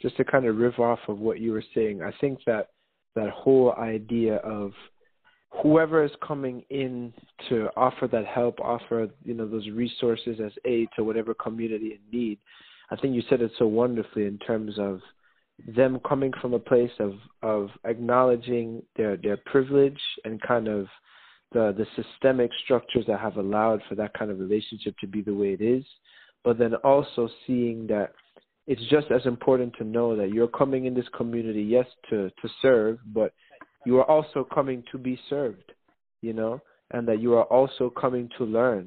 just to kind of riff off of what you were saying, I think that that whole idea of whoever is coming in to offer that help, offer you know those resources as aid to whatever community in need. I think you said it so wonderfully in terms of them coming from a place of of acknowledging their their privilege and kind of the the systemic structures that have allowed for that kind of relationship to be the way it is, but then also seeing that it's just as important to know that you're coming in this community, yes, to to serve, but you are also coming to be served, you know, and that you are also coming to learn.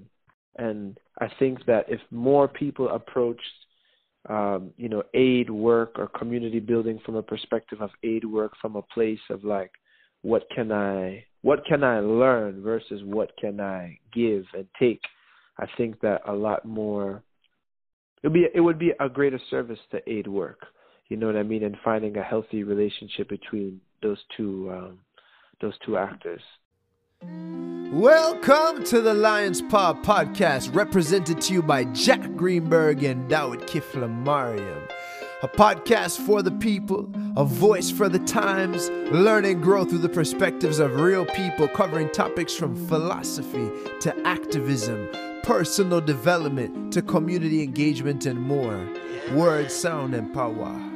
And I think that if more people approached, um, you know, aid work or community building from a perspective of aid work from a place of like, what can I, what can I learn versus what can I give and take, I think that a lot more, it would be, it would be a greater service to aid work. You know what I mean? And finding a healthy relationship between those two um, those two actors. Welcome to the Lion's Paw podcast, represented to you by Jack Greenberg and Dawit Kifla Mariam. A podcast for the people, a voice for the times, learn and grow through the perspectives of real people, covering topics from philosophy to activism, personal development to community engagement, and more. Word, sound, and power.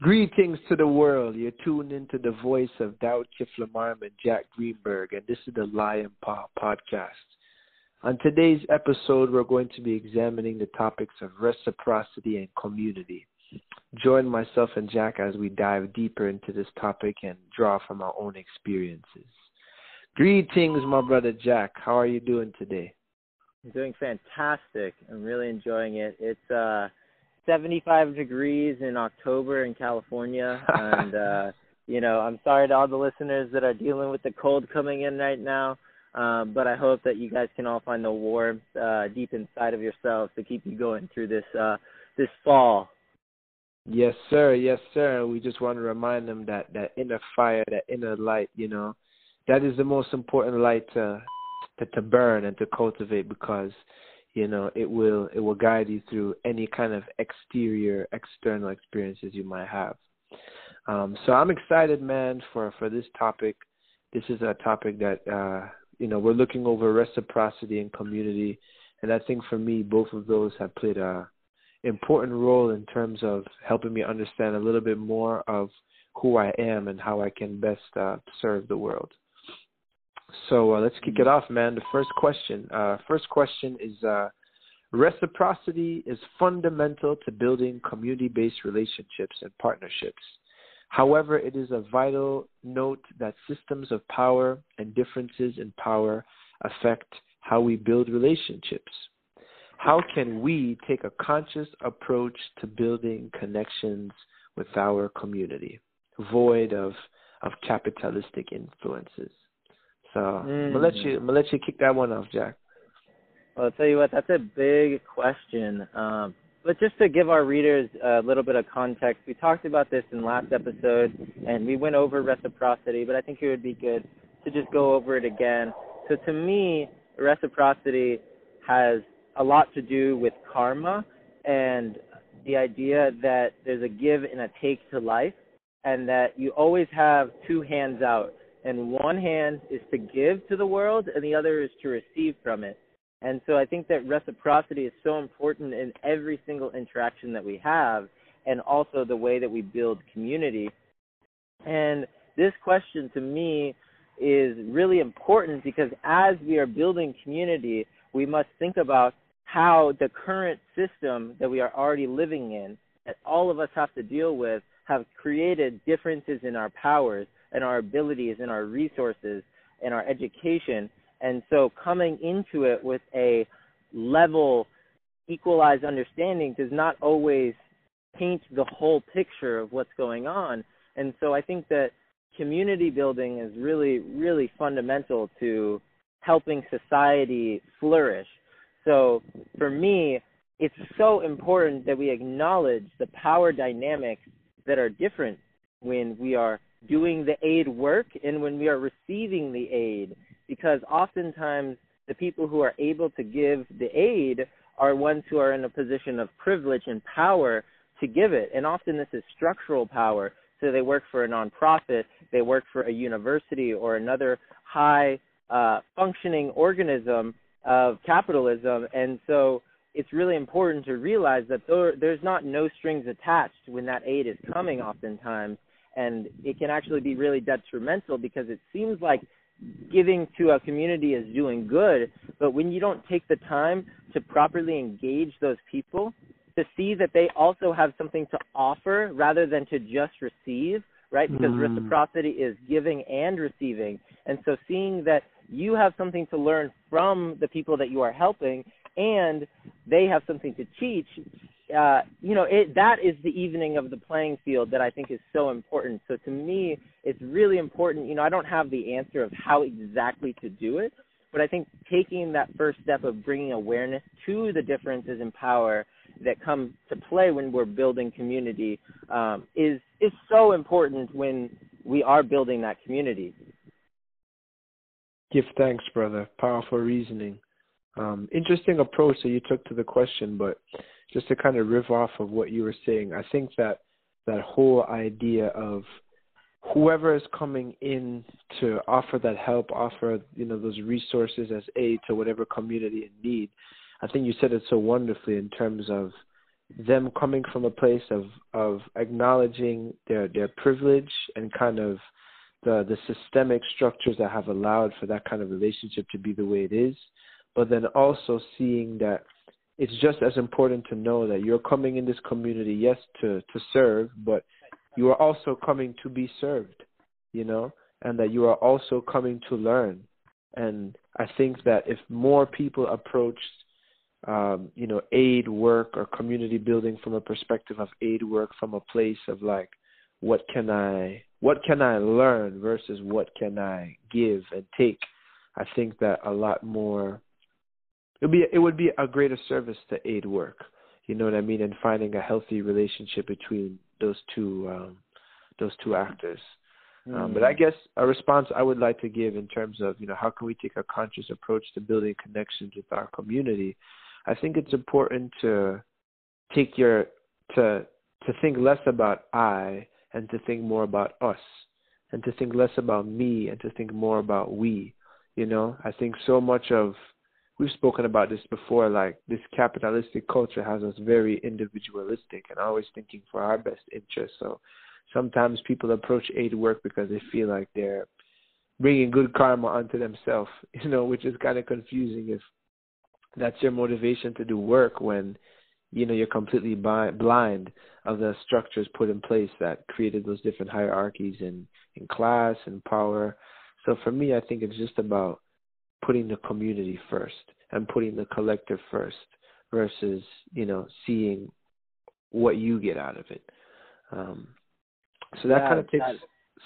Greetings to the world. You're tuned into the voice of Dawit Kiflamariam and Jack Greenberg, and this is the Lion Paw podcast. On today's episode, we're going to be examining the topics of reciprocity and community. Join myself and Jack as we dive deeper into this topic and draw from our own experiences. Greetings, my brother Jack. How are you doing today? I'm doing fantastic. I'm really enjoying it. It's uh 75 degrees in October in California, and uh, you know, I'm sorry to all the listeners that are dealing with the cold coming in right now. Um, but I hope that you guys can all find the warmth uh, deep inside of yourselves to keep you going through this uh, this fall. Yes, sir. Yes, sir. We just want to remind them that that inner fire, that inner light, you know, that is the most important light to to, to burn and to cultivate because you know it will it will guide you through any kind of exterior external experiences you might have um, so i'm excited man for for this topic this is a topic that uh, you know we're looking over reciprocity and community and i think for me both of those have played a important role in terms of helping me understand a little bit more of who i am and how i can best uh, serve the world so uh, let's kick it off, man. The first question. Uh, first question is uh, reciprocity is fundamental to building community-based relationships and partnerships. However, it is a vital note that systems of power and differences in power affect how we build relationships. How can we take a conscious approach to building connections with our community, void of, of capitalistic influences? So mm. I'm gonna let you I'm gonna let you kick that one off, Jack. Well, I'll tell you what, that's a big question. Um, but just to give our readers a little bit of context, we talked about this in last episode, and we went over reciprocity. But I think it would be good to just go over it again. So to me, reciprocity has a lot to do with karma and the idea that there's a give and a take to life, and that you always have two hands out and one hand is to give to the world and the other is to receive from it. And so I think that reciprocity is so important in every single interaction that we have and also the way that we build community. And this question to me is really important because as we are building community, we must think about how the current system that we are already living in, that all of us have to deal with, have created differences in our powers and our abilities and our resources and our education. And so coming into it with a level, equalized understanding does not always paint the whole picture of what's going on. And so I think that community building is really, really fundamental to helping society flourish. So for me, it's so important that we acknowledge the power dynamics that are different when we are doing the aid work and when we are receiving the aid because oftentimes the people who are able to give the aid are ones who are in a position of privilege and power to give it. And often this is structural power. So they work for a nonprofit, they work for a university or another high uh, functioning organism of capitalism. And so it's really important to realize that there, there's not no strings attached when that aid is coming oftentimes. And it can actually be really detrimental because it seems like giving to a community is doing good, but when you don't take the time to properly engage those people, to see that they also have something to offer rather than to just receive, right? Because mm. reciprocity is giving and receiving. And so seeing that you have something to learn from the people that you are helping and they have something to teach uh, you know, it, that is the evening of the playing field that I think is so important. So to me, it's really important. You know, I don't have the answer of how exactly to do it, but I think taking that first step of bringing awareness to the differences in power that come to play when we're building community um, is is so important when we are building that community. Give thanks, brother. Powerful reasoning. Um, interesting approach that you took to the question, but just to kind of riff off of what you were saying, I think that that whole idea of whoever is coming in to offer that help, offer you know those resources as aid to whatever community in need. I think you said it so wonderfully in terms of them coming from a place of of acknowledging their their privilege and kind of the the systemic structures that have allowed for that kind of relationship to be the way it is, but then also seeing that it's just as important to know that you're coming in this community, yes, to to serve, but you are also coming to be served, you know, and that you are also coming to learn. And I think that if more people approached, um, you know, aid work or community building from a perspective of aid work from a place of like, what can I, what can I learn versus what can I give and take, I think that a lot more it would be it would be a greater service to aid work. You know what I mean? And finding a healthy relationship between those two um, those two actors. Mm. Um, but I mm. guess a response I would like to give in terms of you know how can we take a conscious approach to building connections with our community. I think it's important to take your to to think less about I and to think more about us and to think less about me and to think more about we. You know, I think so much of we've spoken about this before, like this capitalistic culture has us very individualistic and always thinking for our best interest. So sometimes people approach aid work because they feel like they're bringing good karma onto themselves, you know, which is kind of confusing if that's your motivation to do work when, you know, you're completely blind of the structures put in place that created those different hierarchies in, in class and power. So for me, I think it's just about putting the community first and putting the collective first versus you know seeing what you get out of it. Um, so that yeah, kind of takes. That,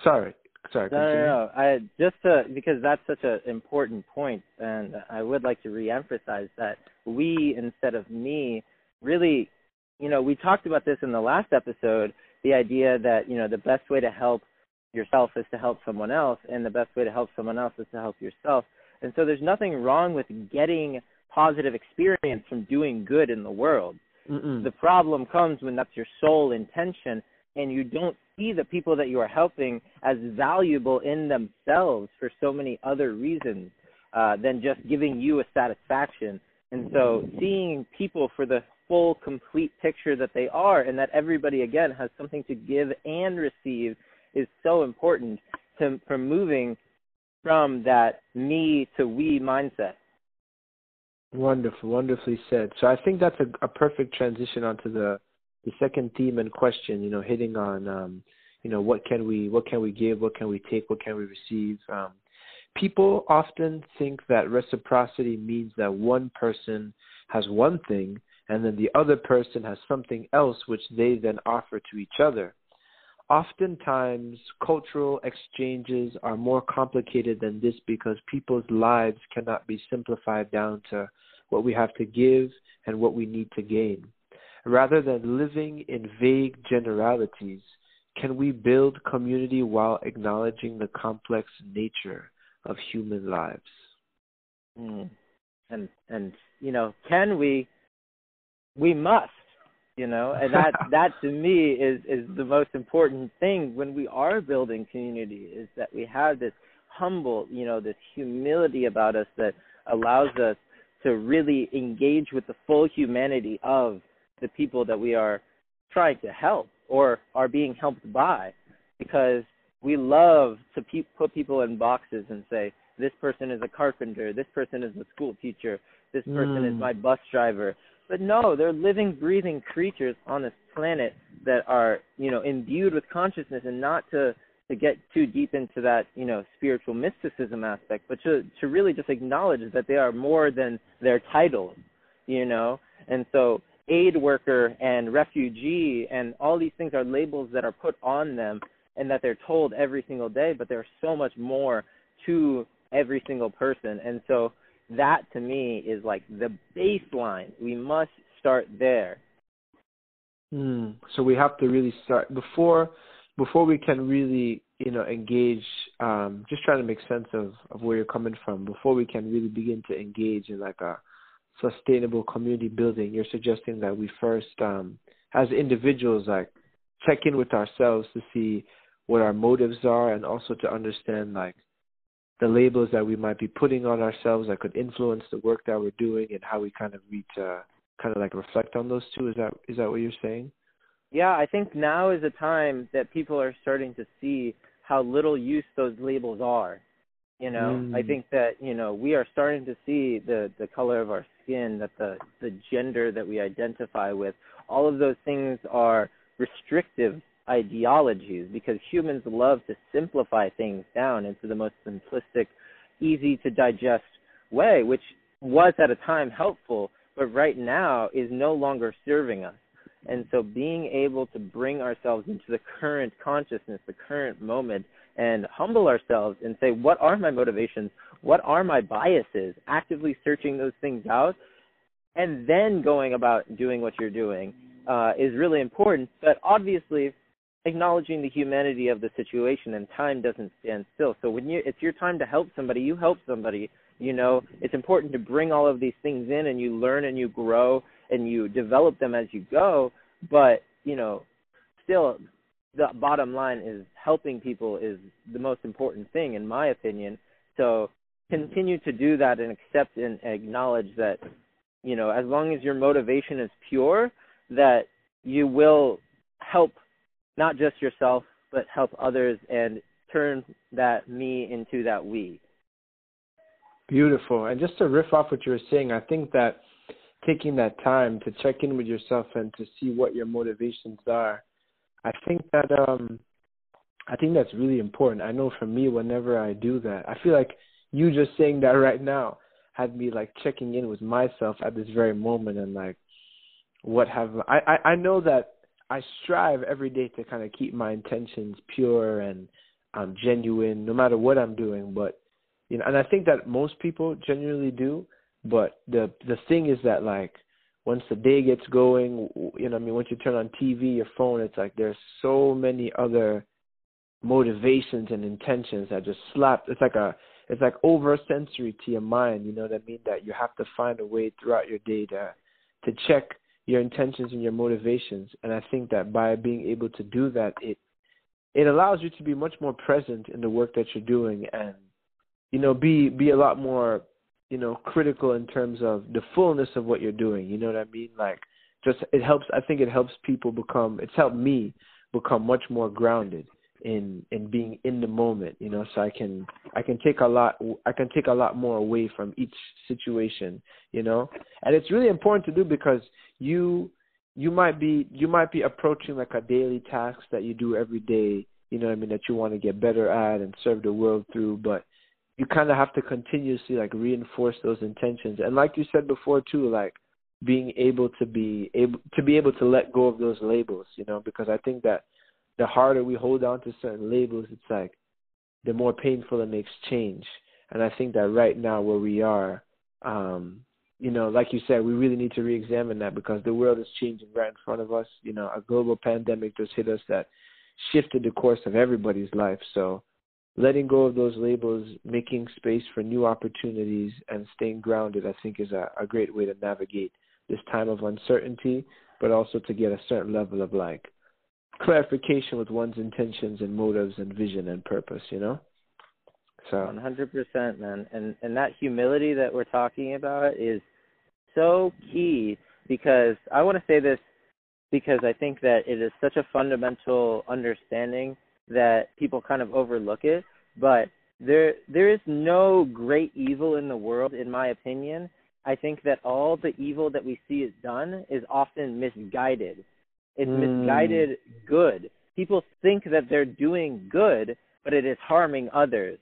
sorry, sorry. No, no, no. I just to, because that's such an important point, and I would like to reemphasize that we instead of me really, you know, we talked about this in the last episode. The idea that you know the best way to help yourself is to help someone else, and the best way to help someone else is to help yourself. And so there's nothing wrong with getting positive experience from doing good in the world. Mm-mm. The problem comes when that's your sole intention and you don't see the people that you are helping as valuable in themselves for so many other reasons uh, than just giving you a satisfaction. And so seeing people for the full, complete picture that they are and that everybody, again, has something to give and receive is so important to, for moving from that me to we mindset. Wonderful, wonderfully said. So I think that's a, a perfect transition onto the the second theme and question. You know, hitting on um, you know what can we what can we give, what can we take, what can we receive. Um, people often think that reciprocity means that one person has one thing and then the other person has something else which they then offer to each other. Oftentimes, cultural exchanges are more complicated than this because people's lives cannot be simplified down to what we have to give and what we need to gain. Rather than living in vague generalities, can we build community while acknowledging the complex nature of human lives? Mm. and and you know, can we? We must, you know, and that that to me is is the most important thing when we are building community is that we have this humble, you know, this humility about us that allows us to really engage with the full humanity of the people that we are trying to help or are being helped by because we love to pe- put people in boxes and say this person is a carpenter. This person is a school teacher. This person mm. is my bus driver but no they're living breathing creatures on this planet that are you know imbued with consciousness and not to to get too deep into that you know spiritual mysticism aspect but to to really just acknowledge that they are more than their titles you know? And so aid worker and refugee and all these things are labels that are put on them and that they're told every single day but there's so much more to every single person. And so that to me is like the baseline. We must start there. Mm, so we have to really start before before we can really you know engage um just trying to make sense of of where you're coming from before we can really begin to engage in like a sustainable community building you're suggesting that we first um as individuals like check in with ourselves to see what our motives are and also to understand like the labels that we might be putting on ourselves that could influence the work that we're doing and how we kind of need to kind of like reflect on those two is that is that what you're saying yeah, I think now is a time that people are starting to see how little use those labels are. You know, mm. I think that you know we are starting to see the the color of our skin, that the the gender that we identify with, all of those things are restrictive ideologies because humans love to simplify things down into the most simplistic, easy to digest way, which was at a time helpful, but right now is no longer serving us. And so being able to bring ourselves into the current consciousness, the current moment, and humble ourselves and say, what are my motivations? What are my biases? Actively searching those things out and then going about doing what you're doing uh, is really important. But obviously, acknowledging the humanity of the situation and time doesn't stand still. So when you it's your time to help somebody, you help somebody. You know, it's important to bring all of these things in and you learn and you grow and you develop them as you go. But you know, still, the bottom line is helping people is the most important thing, in my opinion. So continue to do that and accept and acknowledge that you know as long as your motivation is pure that you will help not just yourself but help others and turn that me into that we beautiful and just to riff off what you were saying i think that taking that time to check in with yourself and to see what your motivations are. I think that um I think that's really important. I know for me whenever I do that, I feel like you just saying that right now had me like checking in with myself at this very moment and like what have I I, I know that I strive every day to kind of keep my intentions pure and um genuine no matter what I'm doing, but you know, and I think that most people genuinely do. But the the thing is that like once the day gets going, you know, I mean, once you turn on TV, your phone, it's like there's so many other motivations and intentions that just slap. It's like a it's like over sensory to your mind. You know what I mean? That you have to find a way throughout your day to to check your intentions and your motivations. And I think that by being able to do that, it it allows you to be much more present in the work that you're doing and you know be be a lot more you know, critical in terms of the fullness of what you're doing. You know what I mean? Like, just it helps. I think it helps people become. It's helped me become much more grounded in in being in the moment. You know, so I can I can take a lot. I can take a lot more away from each situation. You know, and it's really important to do because you you might be you might be approaching like a daily task that you do every day. You know what I mean? That you want to get better at and serve the world through, but you kind of have to continuously like reinforce those intentions and like you said before too like being able to be able to be able to let go of those labels you know because i think that the harder we hold on to certain labels it's like the more painful it makes change. And i think that right now where we are um you know like you said we really need to reexamine that because the world is changing right in front of us. You know a global pandemic just hit us that shifted the course of everybody's life. So letting go of those labels, making space for new opportunities, and staying grounded, I think, is a, a great way to navigate this time of uncertainty, but also to get a certain level of like clarification with one's intentions and motives and vision and purpose, you know? So 100%, man. And and that humility that we're talking about is so key because I want to say this because I think that it is such a fundamental understanding that people kind of overlook it, but there there is no great evil in the world in my opinion. I think that all the evil that we see is done is often misguided. It's mm. misguided good. People think that they're doing good, but it is harming others.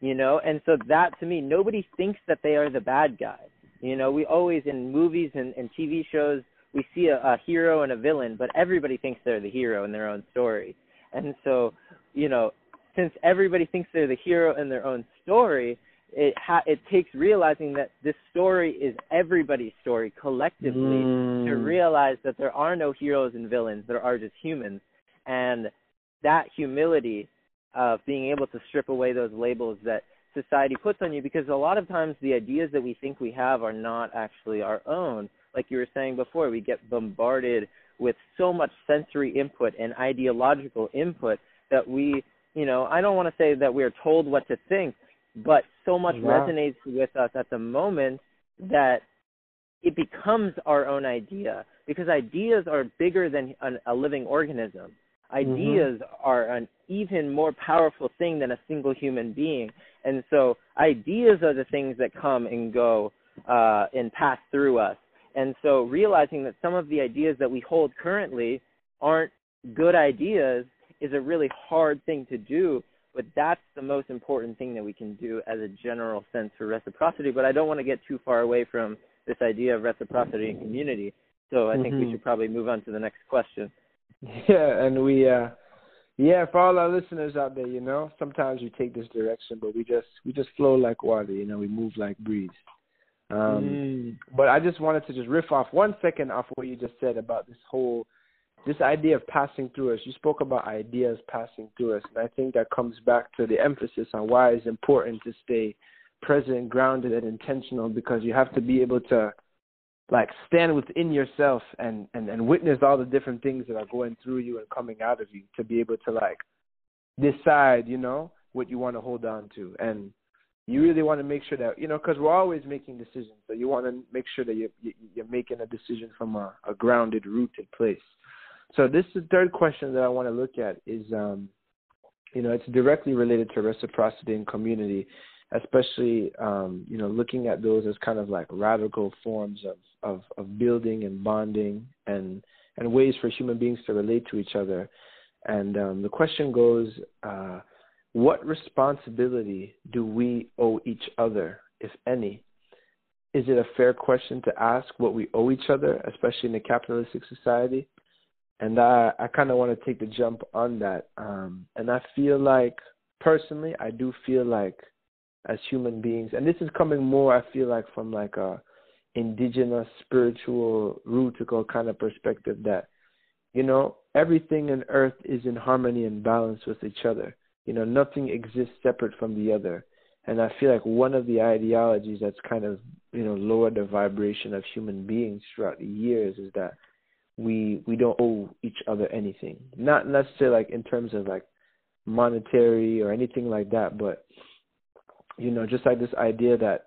You know, and so that to me, nobody thinks that they are the bad guy. You know, we always in movies and, and TV shows we see a, a hero and a villain, but everybody thinks they're the hero in their own story. And so, you know, since everybody thinks they're the hero in their own story, it ha- it takes realizing that this story is everybody's story collectively mm. to realize that there are no heroes and villains, there are just humans, and that humility of being able to strip away those labels that society puts on you because a lot of times the ideas that we think we have are not actually our own like you were saying before, we get bombarded with so much sensory input and ideological input that we, you know, I don't want to say that we are told what to think, but so much resonates with us at the moment that it becomes our own idea because ideas are bigger than an, a living organism. Ideas mm-hmm. are an even more powerful thing than a single human being. And so ideas are the things that come and go uh, and pass through us. And so realizing that some of the ideas that we hold currently aren't good ideas is a really hard thing to do, but that's the most important thing that we can do as a general sense for reciprocity. But I don't want to get too far away from this idea of reciprocity and community. So I mm-hmm. think we mm-hmm. should probably move on to the next question. Yeah, and we uh yeah, for all our listeners out there, you know, sometimes we take this direction, but we just we just flow like water, you know, we move like breeze. Um, mm. But I just wanted to just riff off one second off what you just said about this whole this idea of passing through us. You spoke about ideas passing through us, and I think that comes back to the emphasis on why it's important to stay present, grounded, and intentional because you have to be able to like stand within yourself and, and, and witness all the different things that are going through you and coming out of you to be able to like decide, you know, what you want to hold on to. And you really want to make sure that you know because we're always making decisions so you want to make sure that you're, you're making a decision from a, a grounded rooted place so this is the third question that i want to look at is um you know it's directly related to reciprocity and community especially um you know looking at those as kind of like radical forms of of, of building and bonding and and ways for human beings to relate to each other and um the question goes uh what responsibility do we owe each other, if any? Is it a fair question to ask what we owe each other, especially in a capitalistic society? And I, I kind of want to take the jump on that. Um, and I feel like, personally, I do feel like as human beings, and this is coming more, I feel like, from like a indigenous, spiritual, rootical kind of perspective that, you know, everything in earth is in harmony and balance with each other you know, nothing exists separate from the other. And I feel like one of the ideologies that's kind of, you know, lowered the vibration of human beings throughout the years is that we we don't owe each other anything. Not necessarily like in terms of like monetary or anything like that, but you know, just like this idea that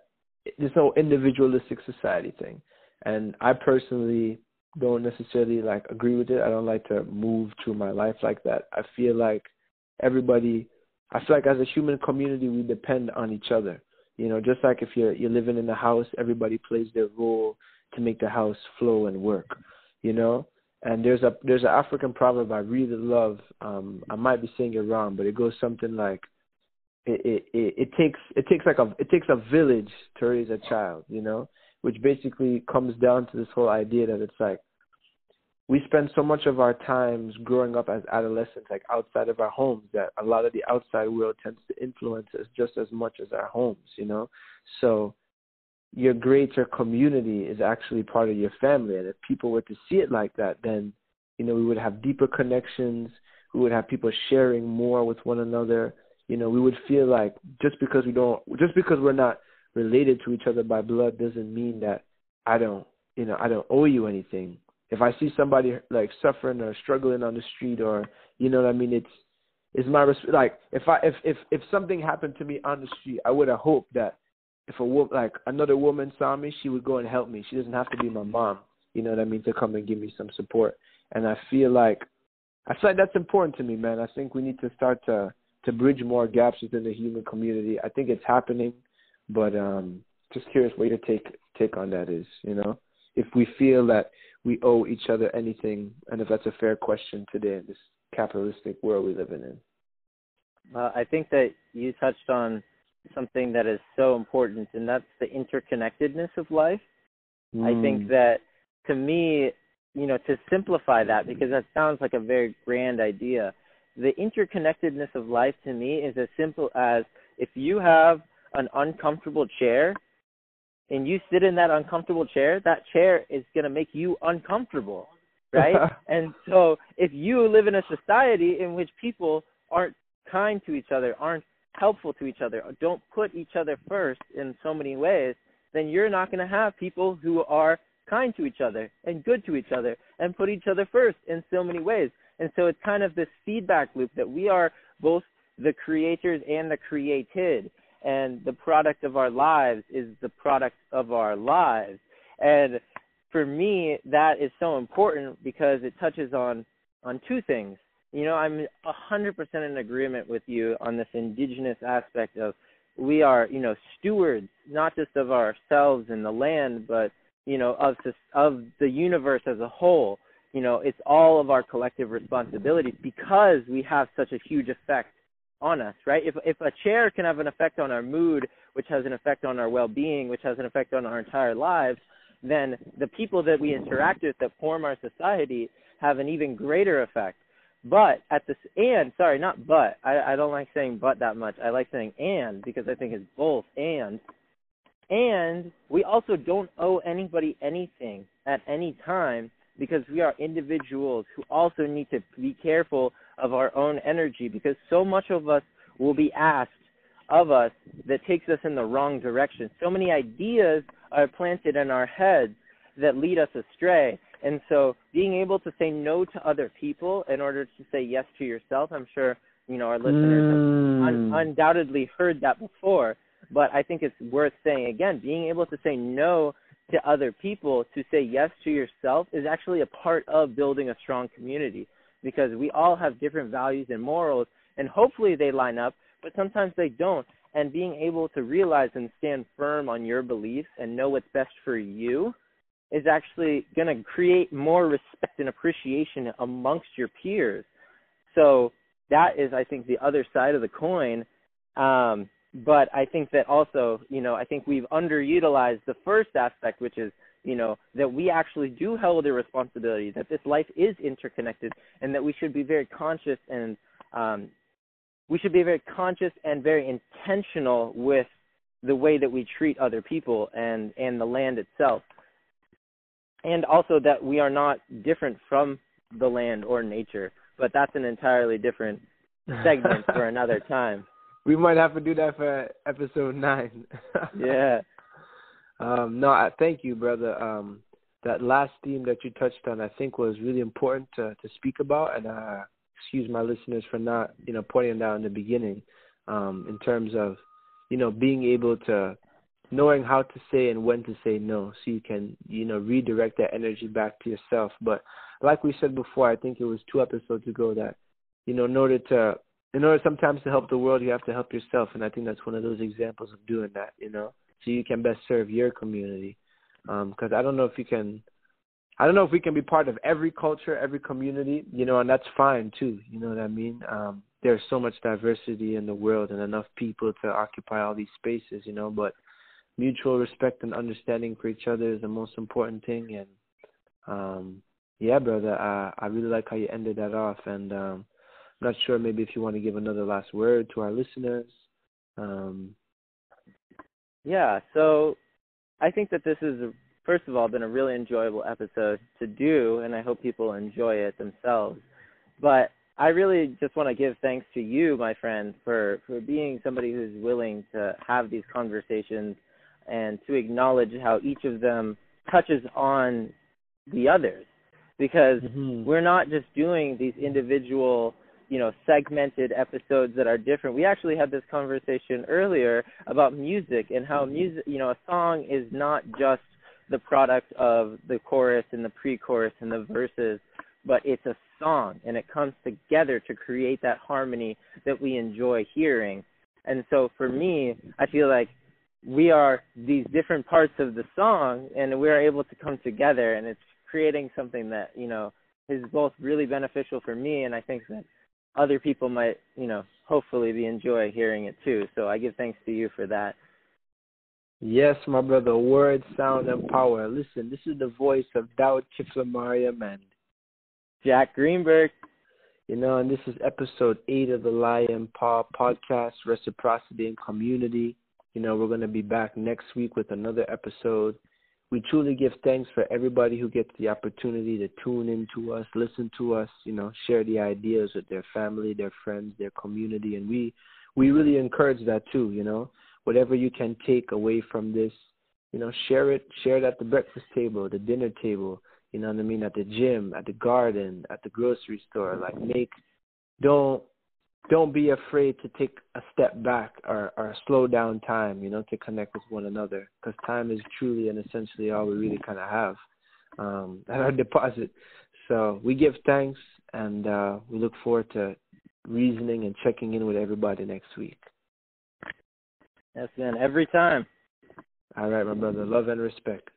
there's no individualistic society thing. And I personally don't necessarily like agree with it. I don't like to move through my life like that. I feel like everybody I feel like as a human community we depend on each other. You know, just like if you're you're living in a house, everybody plays their role to make the house flow and work. You know? And there's a there's an African proverb I really love. Um, I might be saying it wrong, but it goes something like it, it, it, it takes it takes like a it takes a village to raise a child, you know, which basically comes down to this whole idea that it's like we spend so much of our times growing up as adolescents, like outside of our homes, that a lot of the outside world tends to influence us just as much as our homes, you know? So your greater community is actually part of your family. And if people were to see it like that, then, you know, we would have deeper connections. We would have people sharing more with one another. you know, we would feel like just because we don't, just because we're not related to each other by blood doesn't mean that I don't, you know, I don't owe you anything. If I see somebody like suffering or struggling on the street, or you know what I mean, it's it's my resp- like if I if if if something happened to me on the street, I would have hoped that if a woman like another woman saw me, she would go and help me. She doesn't have to be my mom, you know what I mean, to come and give me some support. And I feel like I feel like that's important to me, man. I think we need to start to to bridge more gaps within the human community. I think it's happening, but um just curious what your take take on that is, you know? If we feel that we owe each other anything and if that's a fair question today in this capitalistic world we live in. Uh, I think that you touched on something that is so important, and that's the interconnectedness of life. Mm. I think hmm. that to me, you know, to simplify that, because that sounds like a very grand idea, the interconnectedness of life to me is as simple as if you have an uncomfortable chair and you sit in that uncomfortable chair, that chair is going to make you uncomfortable, right? and so if you live in a society in which people aren't kind to each other, aren't helpful to each other, don't put each other first in so many ways, then you're not going to have people who are kind to each other and good to each other and put each other first in so many ways. And so it's kind of this feedback loop that we are both the creators and the created and the product of our lives is the product of our lives. And for me, that is so important because it touches on on two things. You know, I'm a hundred percent in agreement with you on this indigenous aspect of we are, you know, stewards not just of ourselves and the land, but you know, of of the universe as a whole. You know, it's all of our collective responsibilities because we have such a huge effect on us, right? If if a chair can have an effect on our mood, which has an effect on our well-being, which has an effect on our entire lives, then the people that we interact with that form our society have an even greater effect. But at this and sorry, not but. I, I don't like saying but that much. I like saying and because I think it's both and. And we also don't owe anybody anything at any time because we are individuals who also need to be careful of our own energy because so much of us will be asked of us that takes us in the wrong direction. So many ideas are planted in our heads that lead us astray. And so being able to say no to other people in order to say yes to yourself, I'm sure, you know, our listeners mm. have un- undoubtedly heard that before, but I think it's worth saying again, being able to say no to other people to say yes to yourself is actually a part of building a strong community because we all have different values and morals and hopefully they line up but sometimes they don't and being able to realize and stand firm on your beliefs and know what's best for you is actually going to create more respect and appreciation amongst your peers. So that is i think the other side of the coin. Um, but I think that also, you know, I think we've underutilized the first aspect, which is, you know, that we actually do hold a responsibility, that this life is interconnected, and that we should be very conscious and um, we should be very conscious and very intentional with the way that we treat other people and and the land itself, and also that we are not different from the land or nature. But that's an entirely different segment for another time we might have to do that for episode nine. yeah. Um, no, I thank you, brother. Um, that last theme that you touched on, I think, was really important to to speak about, and uh, excuse my listeners for not, you know, pointing that out in the beginning, um, in terms of, you know, being able to knowing how to say and when to say no, so you can, you know, redirect that energy back to yourself. But like we said before, I think it was two episodes ago that, you know, in order to in order sometimes to help the world, you have to help yourself, and I think that's one of those examples of doing that. You know, so you can best serve your community. Because um, I don't know if you can, I don't know if we can be part of every culture, every community. You know, and that's fine too. You know what I mean? Um, there's so much diversity in the world and enough people to occupy all these spaces. You know, but mutual respect and understanding for each other is the most important thing. And um, yeah, brother, I I really like how you ended that off, and um, I'm not sure maybe if you want to give another last word to our listeners. Um, yeah, so I think that this is first of all been a really enjoyable episode to do, and I hope people enjoy it themselves. But I really just want to give thanks to you, my friend, for for being somebody who's willing to have these conversations and to acknowledge how each of them touches on the others. Because mm-hmm. we're not just doing these individual you know segmented episodes that are different. We actually had this conversation earlier about music and how music you know a song is not just the product of the chorus and the pre-chorus and the verses but it's a song and it comes together to create that harmony that we enjoy hearing. And so for me i feel like we are these different parts of the song and we're able to come together and it's creating something that you know is both really beneficial for me and i think that other people might you know hopefully be enjoy hearing it too. So i give thanks to you for that. Yes my brother word sound and power. Listen this is the voice of Dawit Kiflamariam and jack greenberg. You know and this is episode eight of the lion paw podcast reciprocity and community you know, we're going to be back next week with another episode. We truly give thanks for everybody who gets the opportunity to tune in to us, listen to us, you know, share the ideas with their family, their friends, their community, and we we really encourage that too, you know. Whatever you can take away from this, you know, share it, share it at the breakfast table, the dinner table, you know what I mean, at the gym, at the garden, at the grocery store. Like make don't don't be afraid to take a step back or, or slow down time, you know, to connect with one another. Because time is truly and essentially all we really kind of have um, at our deposit. So we give thanks and uh, we look forward to reasoning and checking in with everybody next week. Yes, man. Every time. All right, my brother. Love and respect.